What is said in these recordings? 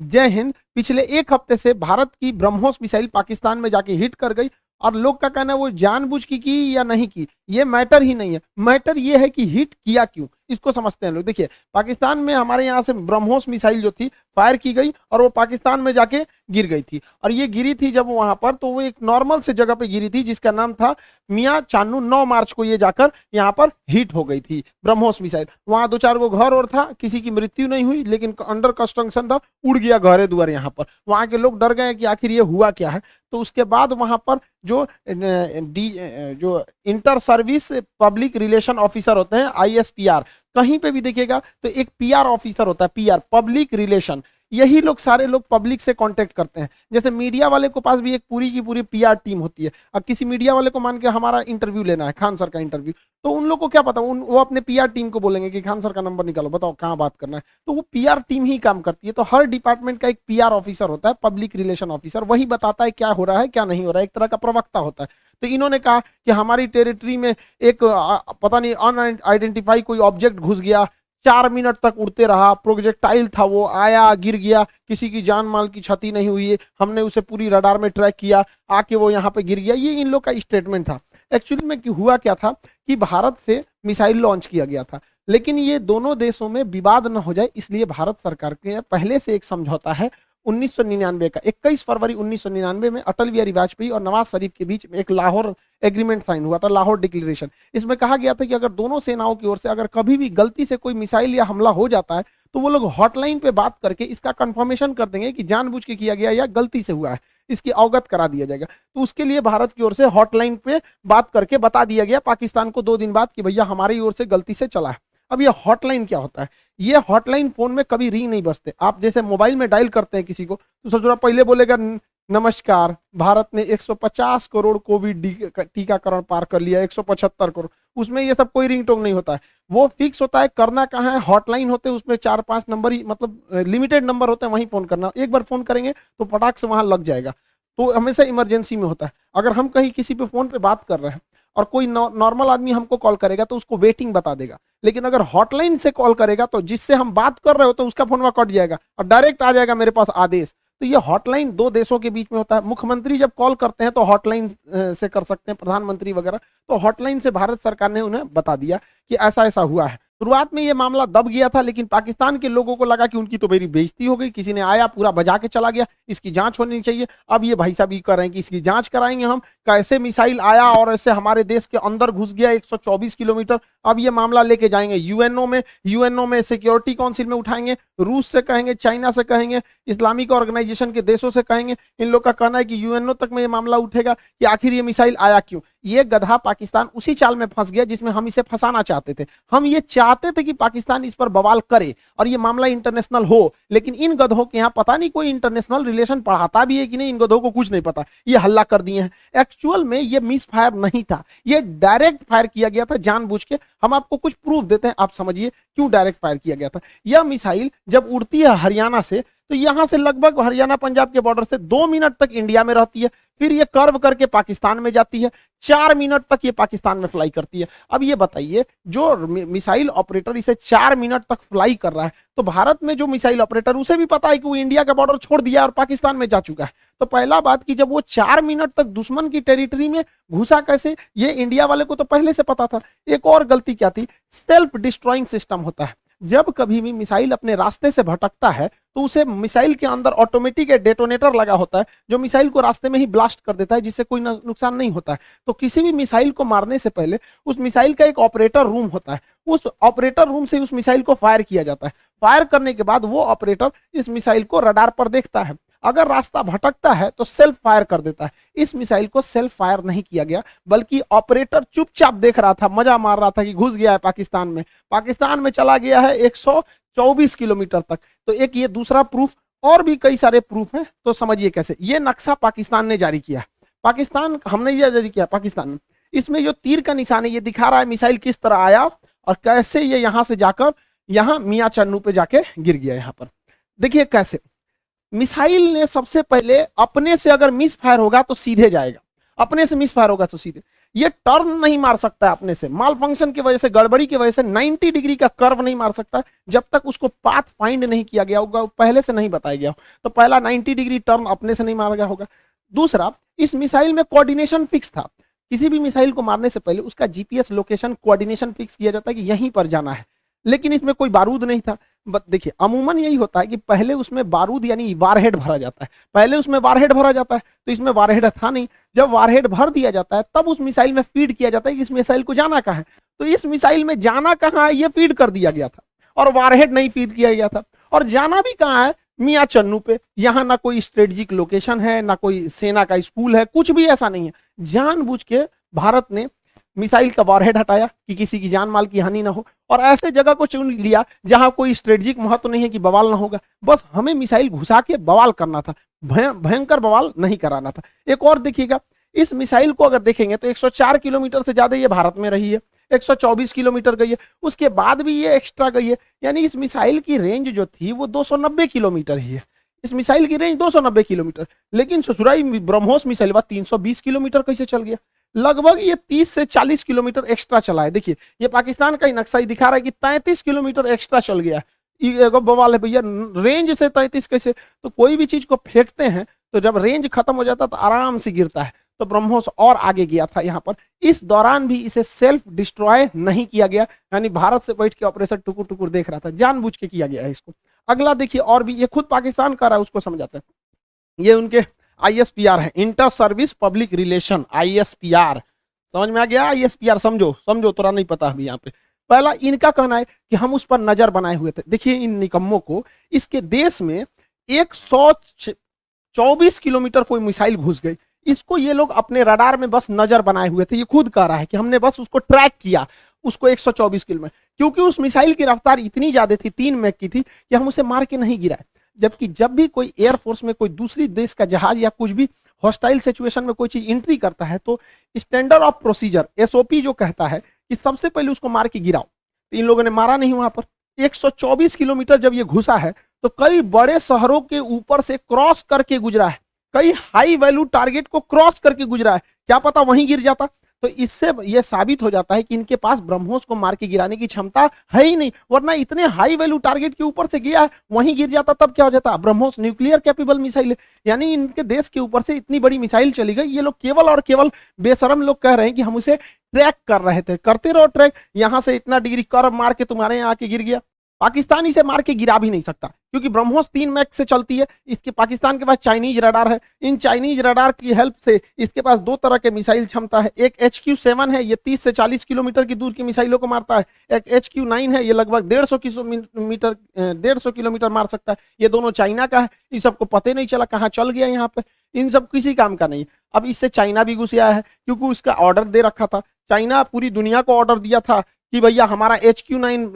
जय हिंद। पिछले एक हफ़्ते से भारत की ब्रह्मोस मिसाइल पाकिस्तान में जाके हिट कर गई और लोग का कहना है, वो जानबूझ की की या नहीं की, ये मैटर ही नहीं है। मैटर ये है कि हिट किया क्यों? इसको समझते हैं लोग। देखिए, पाकिस्तान में हमारे यहाँ से ब्रह्मोस मिसाइल जो थी, फायर की गई और वो पाकिस्तान में जाके गिर गई थी। और ये गिरी थी जब वहाँ पर तो वो एक नॉर्मल से जगह पे गिरी थी, जिसका नाम था मियाँ चानू नौ मार्च को ये जाकर यहाँ पर हिट हो गई थी, ब्रह्मोस मिसाइल। वहाँ दो चार गो घर और था, किसी की मृत्यु नहीं हुई, लेकिन अंडर कंस्ट्रक्शन था, उड़ गया घरे दुआर यहाँ पर। वहाँ के लोग डर गए कि आखिर ये हुआ क्या है? तो उसके बाद वहाँ पर जो डी जो inter service public relation officer होते हैं आईएसपीआर कहीं पे भी देखिएगा तो एक पीआर ऑफिसर होता है पीआर पब्लिक रिलेशन यही लोग सारे लोग पब्लिक से कांटेक्ट करते हैं। जैसे मीडिया वाले को पास भी एक पूरी की पूरी पीआर टीम होती है। अब किसी मीडिया वाले को मान के हमारा इंटरव्यू लेना है, खान सर का इंटरव्यू तो उन लोग को क्या पता, उन, वो अपने पीआर टीम को बोलेंगे कि खान सर का नंबर निकालो, बताओ कहाँ बात करना है। तो वो पीआर टीम ही काम करती है। तो हर डिपार्टमेंट का एक पीआर ऑफिसर होता है पब्लिक रिलेशन ऑफिसर वही बताता है क्या हो रहा है, क्या नहीं हो रहा है, एक तरह का प्रवक्ता होता है। तो इन्होंने कहा कि हमारी टेरिटरी में एक पता नहीं अनआइडेंटिफाई कोई ऑब्जेक्ट घुस गया चार मिनट तक उड़ते रहा प्रोजेक्टाइल था वो, आया, गिर गया, किसी की जान माल की क्षति नहीं हुई है, हमने उसे पूरी रडार में ट्रैक किया, आके वो यहाँ पे गिर गया, ये इन लोग का स्टेटमेंट था। एक्चुअली में हुआ क्या था कि भारत से मिसाइल लॉन्च किया गया था, लेकिन ये दोनों देशों में विवाद न हो जाए, इसलिए भारत सरकार के पहले से एक समझौता है 1999 का 21 फरवरी 1999 में अटल बिहारी वाजपेयी और नवाज़ शरीफ के बीच में एक लाहौर एग्रीमेंट साइन हुआ था, लाहौर डिक्लेरेशन इसमें कहा गया था कि अगर दोनों सेनाओं की ओर से अगर कभी भी गलती से कोई मिसाइल या हमला हो जाता है तो वो लोग हॉटलाइन पे बात करके इसका कंफर्मेशन कर देंगे कि जानबूझ के किया गया या गलती से हुआ है। इसकी अवगत करा दिया जाएगा। तो उसके लिए भारत की ओर से हॉटलाइन पे बात करके बता दिया गया, पाकिस्तान को दो दिन बाद कि भैया हमारी ओर से गलती से चला है। अब ये हॉटलाइन क्या होता है? ये हॉटलाइन फ़ोन में कभी रिंग नहीं बजते। आप जैसे मोबाइल में डायल करते हैं किसी को तो रहा पहले बोलेगा नमस्कार, भारत ने 150 करोड़ कोविड टीकाकरण पार कर लिया 175 करोड़। उसमें ये सब कोई रिंग टोंग नहीं होता है। वो फिक्स होता है, करना कहाँ है हॉटलाइन होते हैं, उसमें चार पाँच नंबर ही मतलब लिमिटेड नंबर होते हैं, वहीं फ़ोन करना। एक बार फ़ोन करेंगे तो पटाख से वहाँ लग जाएगा। तो हमेशा इमरजेंसी में होता है। अगर हम कहीं किसी पे फ़ोन पे बात कर रहे हैं, और कोई नॉर्मल आदमी हमको कॉल करेगा तो उसको वेटिंग बता देगा। लेकिन अगर हॉटलाइन से कॉल करेगा तो जिससे हम बात कर रहे हो तो उसका फ़ोन कट जाएगा, और डायरेक्ट आ जाएगा मेरे पास आदेश। तो ये हॉटलाइन दो देशों के बीच में होता है। मुख्यमंत्री जब कॉल करते हैं तो हॉटलाइन से कर सकते हैं, प्रधानमंत्री वगैरह। तो हॉटलाइन से भारत सरकार ने उन्हें बता दिया कि ऐसा ऐसा हुआ है। शुरुआत में ये मामला दब गया था, लेकिन पाकिस्तान के लोगों को लगा कि उनकी तो मेरी बेइज्जती हो गई। किसी ने आया, पूरा बजा के चला गया, इसकी जाँच होनी चाहिए। अब ये भाई साहब ये कर रहे हैं कि इसकी जाँच कराएँगे हम। कैसे मिसाइल आया और ऐसे हमारे देश के अंदर घुस गया 124 किलोमीटर? अब ये मामला लेके जाएँगे यूएनओ में। यूएनओ में सिक्योरिटी काउंसिल में उठाएँगे, रूस से कहेंगे, चाइना से कहेंगे, इस्लामिक ऑर्गेनाइजेशन के देशों से कहेंगे। इन लोग का कहना है कि यूएनओ तक में ये मामला उठेगा कि आखिर ये मिसाइल आया क्यों? ये गधा पाकिस्तान उसी चाल में फंस गया जिसमें हम इसे फंसाना चाहते थे। हम ये चाहते थे कि पाकिस्तान इस पर बवाल करे और ये मामला इंटरनेशनल हो, लेकिन इन गधों के यहाँ पता नहीं कोई इंटरनेशनल रिलेशन पढ़ाता भी है कि नहीं, इन गधों को कुछ नहीं पता। ये हल्ला कर दिए हैं। एक्चुअल में ये मिस फायर नहीं था। ये डायरेक्ट फायर किया गया था जानबूझ के। हम आपको कुछ प्रूफ देते हैं, आप समझिए क्यों डायरेक्ट फायर किया गया था। यह मिसाइल जब उड़ती है हरियाणा से तो यहाँ से लगभग हरियाणा पंजाब के बॉर्डर से दो मिनट तक इंडिया में रहती है, फिर ये कर्व करके पाकिस्तान में जाती है, चार मिनट तक ये पाकिस्तान में फ्लाई करती है। अब ये बताइए, जो मिसाइल ऑपरेटर इसे चार मिनट तक फ्लाई कर रहा है तो भारत में जो मिसाइल ऑपरेटर उसे भी पता है कि वो इंडिया का बॉर्डर छोड़ दिया और पाकिस्तान में जा चुका है। तो पहला बात कि जब वो चार मिनट तक दुश्मन की टेरिटरी में घुसा कैसे, ये इंडिया वाले को तो पहले से पता था। एक और गलती क्या थी? सेल्फ डिस्ट्रॉइंग सिस्टम होता है। जब कभी भी मिसाइल अपने रास्ते से भटकता है तो उसे मिसाइल के अंदर ऑटोमेटिक डेटोनेटर लगा होता है, जो मिसाइल को रास्ते में ही ब्लास्ट कर देता है, जिससे कोई नुकसान नहीं होता है। तो किसी भी मिसाइल को मारने से पहले, उस मिसाइल का एक ऑपरेटर रूम होता है। उस ऑपरेटर रूम से उस मिसाइल को फायर किया जाता है। फायर करने के बाद वो ऑपरेटर इस मिसाइल को रडार पर देखता है। अगर रास्ता भटकता है तो सेल्फ फायर कर देता है। इस मिसाइल को सेल्फ फायर नहीं किया गया, बल्कि ऑपरेटर चुपचाप देख रहा था, मज़ा मार रहा था कि घुस गया है पाकिस्तान में। पाकिस्तान में चला गया है 124 किलोमीटर तक। तो एक ये दूसरा प्रूफ और भी कई सारे प्रूफ हैं तो समझिए कैसे। ये नक्शा पाकिस्तान ने जारी किया। पाकिस्तान, हमने ये जारी किया, पाकिस्तान। इसमें जो तीर का निशान है, ये दिखा रहा है मिसाइल किस तरह आया और कैसे ये यहाँ से जाकर, यहाँ मियाँ चन्नू पे जाके गिर गया यहाँ पर। देखिए कैसे। मिसाइल ने सबसे पहले अपने से अगर मिस फायर होगा तो सीधे जाएगा। अपने से मिस फायर होगा तो सीधे। ये टर्न नहीं मार सकता अपने से। माल फ़ंक्शन की वजह से, गड़बड़ी की वजह से 90 डिग्री का कर्व नहीं मार सकता। जब तक उसको पाथ फाइंड नहीं किया गया होगा, पहले से नहीं बताया गया तो पहला 90 डिग्री टर्न अपने से नहीं मारा गया होगा। दूसरा, इस मिसाइल में कोऑर्डिनेशन फिक्स था। किसी भी मिसाइल को मारने से पहले उसका जीपीएस लोकेशन कोऑर्डिनेशन फिक्स किया जाता है कि यहीं पर जाना है। लेकिन इसमें कोई बारूद नहीं था। देखिए, अमूमन यही होता है कि पहले उसमें बारूद यानी वारहेड भरा जाता है। पहले उसमें वारहेड भरा जाता है तो इसमें वारहेड था नहीं। जब वारहेड भर दिया जाता है, तब उस मिसाइल में फ़ीड किया जाता है कि इस मिसाइल को जाना कहाँ है। तो इस मिसाइल में जाना कहाँ है, ये फ़ीड कर दिया गया था। और वारहेड नहीं फ़ीड किया गया था। और जाना भी कहाँ है? मियाँ चन्नू पे। यहाँ ना कोई स्ट्रेटजिक लोकेशन है, ना कोई सेना का स्कूल है, कुछ भी ऐसा नहीं है। जानबूझ के भारत ने मिसाइल का वारहेड हटाया कि किसी की जान माल की हानि ना हो। और ऐसे जगह को चुन लिया जहाँ कोई स्ट्रेटेजिक महत्व नहीं है कि बवाल ना होगा। बस हमें मिसाइल घुसा के बवाल करना था। भयंकर बवाल नहीं कराना था। एक और देखिएगा, इस मिसाइल को अगर देखेंगे तो 104 किलोमीटर से ज़्यादा ये भारत में रही है। 124 किलोमीटर गई है। उसके बाद भी ये एक्स्ट्रा गई है। यानी इस मिसाइल की रेंज जो थी वो 290 किलोमीटर ही है। इस मिसाइल की रेंज 290 किलोमीटर। लेकिन ससुराई ब्रह्मोस मिसाइल बाद 320 किलोमीटर कैसे चल गया? लगभग ये 30 से 40 किलोमीटर एक्स्ट्रा चला है। देखिए, ये पाकिस्तान का ही नक्शा ही दिखा रहा है कि 33 किलोमीटर एक्स्ट्रा चल गया बवाल है, भैया रेंज से तैतीस कैसे? तो कोई भी चीज़ को फेंकते हैं तो जब रेंज खत्म हो जाता है तो आराम से गिरता है। तो ब्रह्मोस और आगे गया था यहाँ पर। इस दौरान भी इसे सेल्फ डिस्ट्रॉय नहीं किया गया, यानी भारत से बैठ के ऑपरेशन टुकुर टुकुर देख रहा था, जानबूझ के किया गया है इसको। अगला देखिए, और भी, ये खुद पाकिस्तान कर रहा है, उसको समझाते हैं। ये उनके आईएसपीआर है inter service public relation ISPR. समझ में आ गया? आईएसपीआर, समझो समझो, तोरा नहीं पता अभी यहाँ पे। पहला, इनका कहना है कि हम उस पर नज़र बनाए हुए थे। देखिए, इन निकम्मों को, इसके देश में एक सौ चौबीस किलोमीटर कोई मिसाइल घुस गई। इसको ये लोग अपने रडार में बस नज़र बनाए हुए थे। ये खुद कह रहा है कि हमने बस उसको ट्रैक किया, उसको 124 किलोमीटर। क्योंकि उस मिसाइल की रफ्तार इतनी ज़्यादा थी, तीन मैक की थी, कि हम उसे मार के नहीं गिराए। जबकि जब भी कोई एयरफोर्स में कोई दूसरी देश का जहाज़ या कुछ भी हॉस्टाइल सिचुएशन में कोई चीज़ एंट्री करता है तो स्टैंडर्ड ऑफ़ प्रोसीजर एसओपी जो कहता है कि सबसे पहले उसको मार के गिराओ। तो इन लोगों ने मारा नहीं वहाँ पर। 124 किलोमीटर जब ये घुसा है तो कई बड़े शहरों के ऊपर से क्रॉस करके गुजरा है। कई हाई वैल्यू टारगेट को क्रॉस करके गुजरा है। क्या पता वहीं गिर जाता। तो इससे यह साबित हो जाता है कि इनके पास ब्रह्मोस को मार के गिराने की क्षमता है ही नहीं, वरना इतने हाई वैल्यू टारगेट के ऊपर से गया है वहीं गिर जाता, तब क्या हो जाता? ब्रह्मोस न्यूक्लियर कैपेबल मिसाइल यानी इनके देश के ऊपर से इतनी बड़ी मिसाइल चली गई। ये लोग केवल और केवल बेसरम लोग कह रहे हैं कि हम उसे ट्रैक कर रहे थे, करते रहो ट्रैक यहाँ से इतना डिग्री कर मार के तुम्हारे यहाँ आके गिर गया। पाकिस्तान इसे मार के गिरा भी नहीं सकता, क्योंकि ब्रह्मोस तीन मैक से चलती है। इसके पाकिस्तान के पास चाइनीज़ रडार है। इन चाइनीज़ रडार की हेल्प से इसके पास दो तरह के मिसाइल क्षमता है। एक एच क्यू सेवन है, ये तीस से चालीस किलोमीटर की दूर की मिसाइलों को मारता है। एक एच क्यू नाइन है, ये लगभग डेढ़ सौ किलोमीटर डेढ़ सौ किलोमीटर मार सकता है। ये दोनों चाइना का है। इस सबको पता नहीं चला कहाँ चल गया यहाँ पे। इन सब किसी काम का नहीं अब इससे चाइना भी घुस आया है, क्योंकि उसका ऑर्डर दे रखा था। चाइना पूरी दुनिया को ऑर्डर दिया था। कि भैया हमारा H Q nine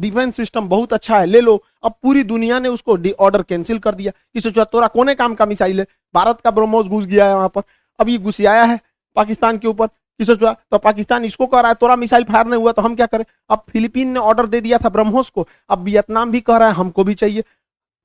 defence system बहुत अच्छा है, ले लो। अब पूरी दुनिया ने उसको ऑर्डर कैंसिल कर दिया। कि सोचा तोरा कोने काम का मिसाइल है? भारत का ब्रह्मोस घुस गया है वहाँ पर। अब ये घुसियाया है पाकिस्तान के ऊपर। कि सोचा तो पाकिस्तान इसको कह रहा है, तोरा मिसाइल फायर नहीं हुआ तो हम क्या करें? अब फिलीपीन ने ऑर्डर दे दिया था ब्रह्मोस को। अब वियतनाम भी कह रहा है, हमको भी चाहिए।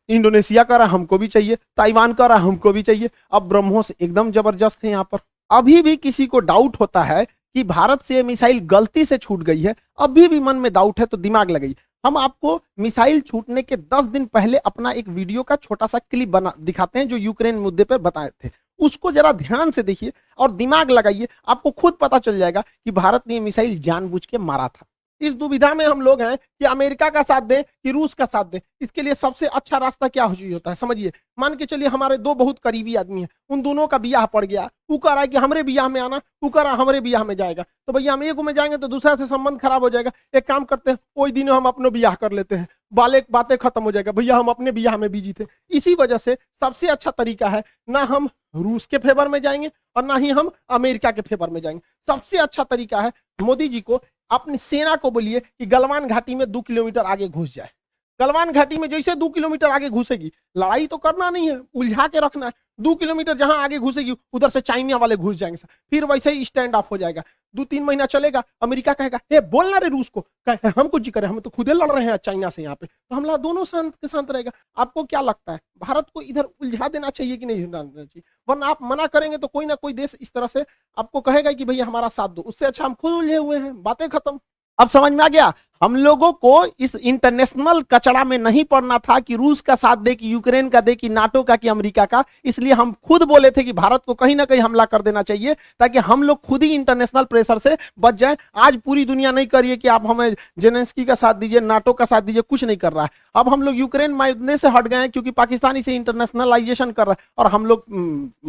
इंडोनेशिया कह रहा है, हमको भी चाहिए। ताइवान कह रहा है, हमको भी चाहिए। अब ब्रह्मोस एकदम ज़बरदस्त है यहाँ पर। अभी भी किसी को डाउट होता है कि भारत से मिसाइल गलती से छूट गई है, अभी भी मन में डाउट है तो दिमाग लगाइए। हम आपको मिसाइल छूटने के 10 दिन पहले अपना एक वीडियो का छोटा सा क्लिप बना, दिखाते हैं जो यूक्रेन मुद्दे पर बताए थे। उसको जरा ध्यान से देखिए और दिमाग लगाइए, आपको खुद पता चल जाएगा कि भारत ने मिसाइल जानबूझ के मारा था। इस दुविधा में हम लोग हैं कि अमेरिका का साथ दें कि रूस का साथ दें। इसके लिए सबसे अच्छा रास्ता क्या होता है? समझिए। मान के चलिए हमारे दो बहुत करीबी आदमी हैं। उन दोनों का ब्याह पड़ गया। वो कह रहा है कि हमारे ब्याह में आना वो कह रहा है हमारे ब्याह में जाएगा। तो भैया हम एक में जाएँगे तो दूसरा से संबंध खराब हो जाएगा। एक काम करते हैं वही दिन हम अपने ब्याह कर लेते हैं। बाले बातें खत्म हो जाएगा। भैया, हम अपने ब्याह में बिज़ी थे। इसी वजह से सबसे अच्छा तरीका है, ना हम रूस के फेवर में जाएँगे और ना ही हम अमेरिका के फेवर में जाएँगे। सबसे अच्छा तरीका है, मोदी जी को अपनी सेना को बोलिए कि गलवान घाटी में दो किलोमीटर आगे घुस जाए। गलवान घाटी में जैसे दो किलोमीटर आगे घुसेगी। लड़ाई तो करना नहीं है, उलझा के रखना है। दो किलोमीटर जहाँ आगे घुसेगी, उधर से चाइना वाले घुस जाएँगे फिर वैसे ही स्टैंड ऑफ़ हो जाएगा। दो तीन महीना चलेगा, अमेरिका कहेगा, हे बोलना रे रूस को। कहे हम कुछ करे, हम तो खुदे लड़ रहे हैं चाइना से यहाँ पे। तो हमला दोनों शांत के शांत रहेगा। आपको क्या लगता है, भारत को इधर उलझा देना चाहिए कि नहीं उलझा देना चाहिए? वरना आप मना करेंगे तो कोई ना कोई देश इस तरह से आपको कहेगा कि भैया हमारा साथ दो। उससे अच्छा हम खुद उलझे हुए हैं, बातें खत्म। अब समझ में आ गया? हम लोगों को इस इंटरनेशनल कचड़ा में नहीं पड़ना था कि रूस का साथ दे, कि यूक्रेन का दे, कि नाटो का, कि अमेरिका का। इसलिए हम खुद बोले थे कि भारत को कहीं ना कहीं हमला कर देना चाहिए, ताकि हम लोग खुद ही इंटरनेशनल प्रेशर से बच जाए। आज पूरी दुनिया नहीं करिए कि आप हमें जेनेस्की का साथ दीजिए नाटो का साथ दीजिए, कुछ नहीं कर रहा है। अब हम लोग यूक्रेन मारने से हट गए क्योंकि पाकिस्तान इसे इंटरनेशनलाइजेशन कर रहा है। और हम लोग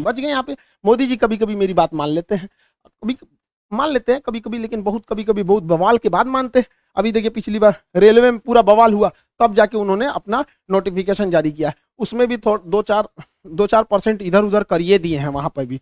बच गए यहाँ पे। मोदी जी कभी कभी मेरी बात मान लेते हैं। मान लेते हैं कभी कभी लेकिन बहुत कभी कभी बहुत बवाल के बाद मानते हैं। अभी देखिए पिछली बार रेलवे में पूरा बवाल हुआ, तब जाके उन्होंने अपना नोटिफिकेशन जारी किया। उसमें भी दो चार दो चार परसेंट इधर उधर करिए दिए हैं वहाँ पर भी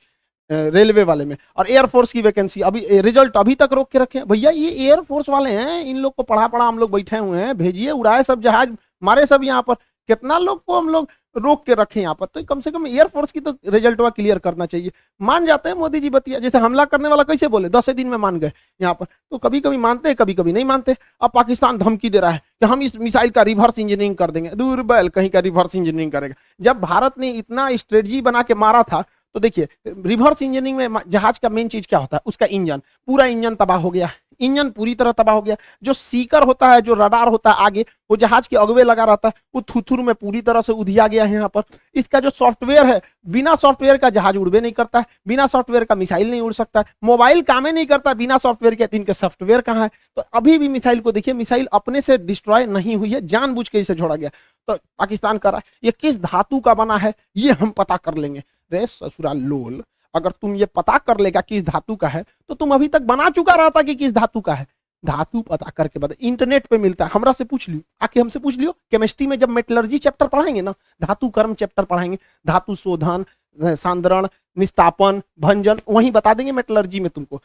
रेलवे वाले में। और एयरफोर्स की वैकेंसी अभी रिज़ल्ट अभी तक रोक के रखे हैं। भैया, ये एयरफोर्स वाले हैं, इन लोग को पढ़ा पढ़ा हम लोग बैठे हुए हैं, भेजिए, उड़ाए सब जहाज़, मारे सब यहाँ पर। कितना लोग को हम लोग रोक के रखे यहाँ पर? तो कम से कम एयरफोर्स की तो रिज़ल्ट क्लियर करना चाहिए। मान जाते हैं मोदी जी बतिया, जैसे हमला करने वाला कैसे बोले? दस दिन में मान गए यहाँ पर। तो कभी कभी मानते हैं कभी कभी नहीं मानते। अब पाकिस्तान धमकी दे रहा है कि हम इस मिसाइल का रिवर्स इंजीनियरिंग कर देंगे। दूरबैल कहीं का रिवर्स इंजीनियरिंग करेगा। जब भारत ने इतना स्ट्रेटजी बना के मारा था तो देखिए रिवर्स इंजीनियरिंग में जहाज़ का मेन चीज़ क्या होता है? उसका इंजन पूरा इंजन तबाह हो गया। इंजन पूरी तरह तबाह हो गया। जो सीकर होता है, जो रडार होता है आगे, वो जहाज़ के अगवे लगा रहता है। वो थुथुर में पूरी तरह से उधिया गया है यहाँ पर। इसका जो सॉफ्टवेयर है, बिना सॉफ्टवेयर का जहाज़ उड़वे नहीं करता है। बिना सॉफ्टवेयर का मिसाइल नहीं उड़ सकता है। मोबाइल कामें नहीं करता बिना सॉफ्टवेयर के, इनके सॉफ्टवेयर कहाँ है? तो अभी भी मिसाइल को देखिए मिसाइल अपने से डिस्ट्रॉय नहीं हुई है। जानबूझ के इसे छोड़ा गया। तो पाकिस्तान कर रहा है, ये किस धातु का बना है? ये हम पता कर लेंगे। रे ससुरा लोल, अगर तुम ये पता कर लेगा किस धातु का है तो तुम अभी तक बना चुका रहता कि किस धातु का है। धातु पता करके बता, इंटरनेट पे मिलता है, हमरा से पूछ लियो, आके हमसे पूछ लियो, केमिस्ट्री में जब मेटलर्जी चैप्टर पढ़ाएँगे ना, धातु कर्म चैप्टर पढ़ाएँगे, धातु शोधन सांद्रण, निस्तापन, भंजन, वही बता देंगे मेटलर्जी में तुमको।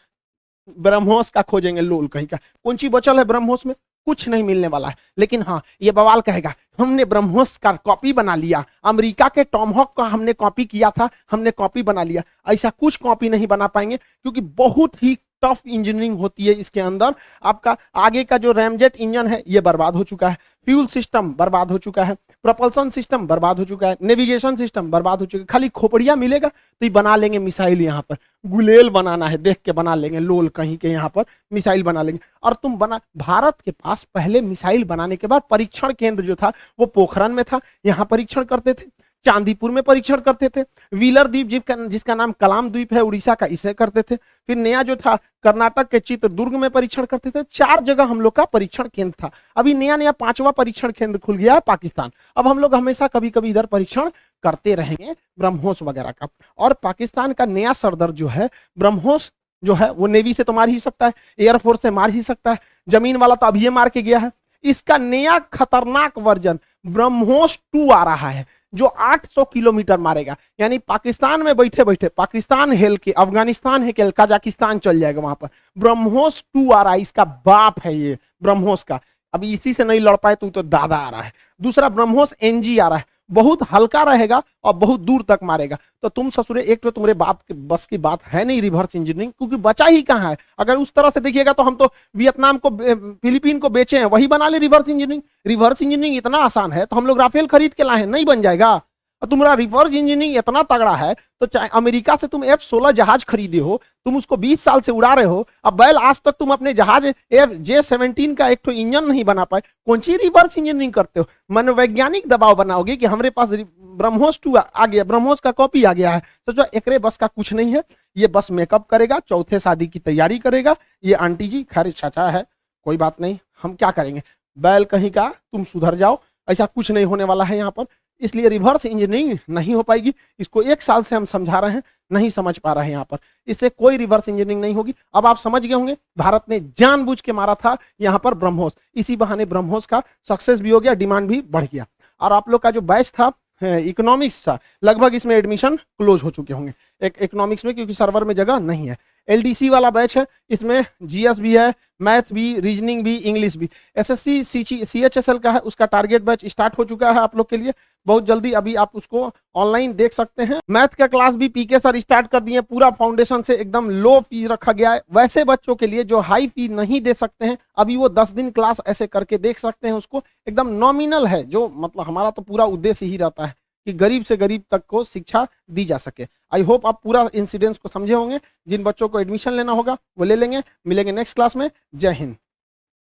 ब्रह्मोस का खोजेंगे लोल कहीं का। कौन सी बचल है ब्रह्मोस में? कुछ नहीं मिलने वाला है। लेकिन हाँ ये बवाल कहेगा, हमने ब्रह्मोस का कॉपी बना लिया। अमेरिका के टॉमहॉक का हमने कॉपी किया था, हमने कॉपी बना लिया। ऐसा कुछ कॉपी नहीं बना पाएँगे, क्योंकि बहुत ही टफ इंजीनियरिंग होती है इसके अंदर। आपका आगे का जो रैमजेट इंजन है, ये बर्बाद हो चुका है। फ्यूल सिस्टम बर्बाद हो चुका है। प्रपल्सन सिस्टम बर्बाद हो चुका है। नेविगेशन सिस्टम बर्बाद हो चुका है। खाली खोपड़िया मिलेगा तो ये बना लेंगे मिसाइल यहाँ पर। गुलेल बनाना है, देख के बना लेंगे। लोल कहीं के यहाँ पर मिसाइल बना लेंगे। और तुम बना, भारत के पास पहले मिसाइल बनाने के बाद परीक्षण केंद्र जो था, वो पोखरन में था। यहाँ परीक्षण करते थे। चांदीपुर में परीक्षण करते थे। व्हीलर द्वीप जिसका नाम कलाम द्वीप है, उड़ीसा का, इसे करते थे। फिर नया जो था, कर्नाटक के चित्रदुर्ग में परीक्षण करते थे। चार जगह हम लोग का परीक्षण केंद्र था। अभी नया नया पांचवा परीक्षण केंद्र खुल गया है पाकिस्तान। अब हम लोग हमेशा कभी कभी इधर परीक्षण करते रहेंगे, ब्रह्मोस वगैरह का। और पाकिस्तान का नया सरदर जो है, ब्रह्मोस जो है, वो नेवी से तो मार ही सकता है एयरफोर्स से मार ही सकता है, ज़मीन वाला तो अभी मार के गया है। इसका नया खतरनाक वर्जन ब्रह्मोस टू आ रहा है। जो 800 किलोमीटर मारेगा। यानी पाकिस्तान में बैठे बैठे पाकिस्तान हेल के अफ़गानिस्तान हेल कजाकिस्तान चल जाएगा वहाँ पर। ब्रह्मोस टू आ रहा है इसका बाप है ये ब्रह्मोस का। अभी इसी से नहीं लड़ पाए तो, तो दादा आ रहा है। दूसरा ब्रह्मोस एनजी आ रहा है। बहुत हल्का रहेगा और बहुत दूर तक मारेगा। तो तुम ससुरे, एक तो तुम्हारे बाप के बस की बात है नहीं रिवर्स इंजीनियरिंग क्योंकि बचा ही कहाँ है? अगर उस तरह से देखिएगा तो हम तो वियतनाम को फिलीपीन को बेचे हैं, वही बना ले रिवर्स इंजीनियरिंग रिवर्स इंजीनियरिंग इतना आसान है तो हम लोग राफेल खरीद के लाए नहीं बन जाएगा। तुम्हारा रिवर्स इंजीनियरिंग इतना तगड़ा है तो चाहे अमेरिका से तुम एफ़ सोलह जहाज़ खरीदे हो, तुम उसको 20 साल से उड़ा रहे हो, अब बैल आज तक तुम अपने जहाज़ एफ़ जे सेवनटीन का एक तो इंजन नहीं बना पाए, कौन सी रिवर्स इंजीनियरिंग करते हो? मनोवैज्ञानिक दबाव बनाओगे कि हमारे पास ब्रह्मोस टू आ गया, ब्रह्मोस का कॉपी आ गया है। तो जो एक बस का कुछ नहीं है, ये बस मेकअप करेगा, चौथे शादी की तैयारी करेगा, ये आंटी जी, खैर चाचा है, कोई बात नहीं, हम क्या करेंगे? बैल कहीं का, तुम सुधर जाओ, ऐसा कुछ नहीं होने वाला है यहाँ पर। इसलिए रिवर्स इंजीनियरिंग नहीं हो पाएगी। इसको एक साल से हम समझा रहे हैं, नहीं समझ पा रहे हैं यहाँ पर। इससे कोई रिवर्स इंजीनियरिंग नहीं होगी। अब आप समझ गए होंगे, भारत ने जानबूझ के मारा था यहाँ पर ब्रह्मोस। इसी बहाने ब्रह्मोस का सक्सेस भी हो गया डिमांड भी बढ़ गया। और आप लोग का जो बैच था इकोनॉमिक्स था, लगभग इसमें एडमिशन क्लोज हो चुके होंगे। एक इकोनॉमिक्स में, क्योंकि सर्वर में जगह नहीं है। एलडीसी वाला बैच है, इसमें जीएस भी है, मैथ भी रीजनिंग भी इंग्लिश भी। SSC C H S L का है, उसका टारगेट बैच स्टार्ट हो चुका है आप लोग के लिए। बहुत जल्दी अभी आप उसको ऑनलाइन देख सकते हैं। मैथ का क्लास भी पीके सर स्टार्ट कर दिए पूरा फाउंडेशन से एकदम लो फ़ी रखा गया है। वैसे बच्चों के लिए जो हाई फ़ी नहीं दे सकते हैं, अभी वो दस दिन क्लास ऐसे करके देख सकते हैं उसको। एकदम नॉमिनल है, जो मतलब हमारा तो पूरा उद्देश्य ही रहता है कि गरीब से गरीब तक को शिक्षा दी जा सके। आई होप आप पूरा इंसिडेंस को समझे होंगे। जिन बच्चों को एडमिशन लेना होगा, वो ले लेंगे। मिलेंगे नेक्स्ट क्लास में। जय हिंद।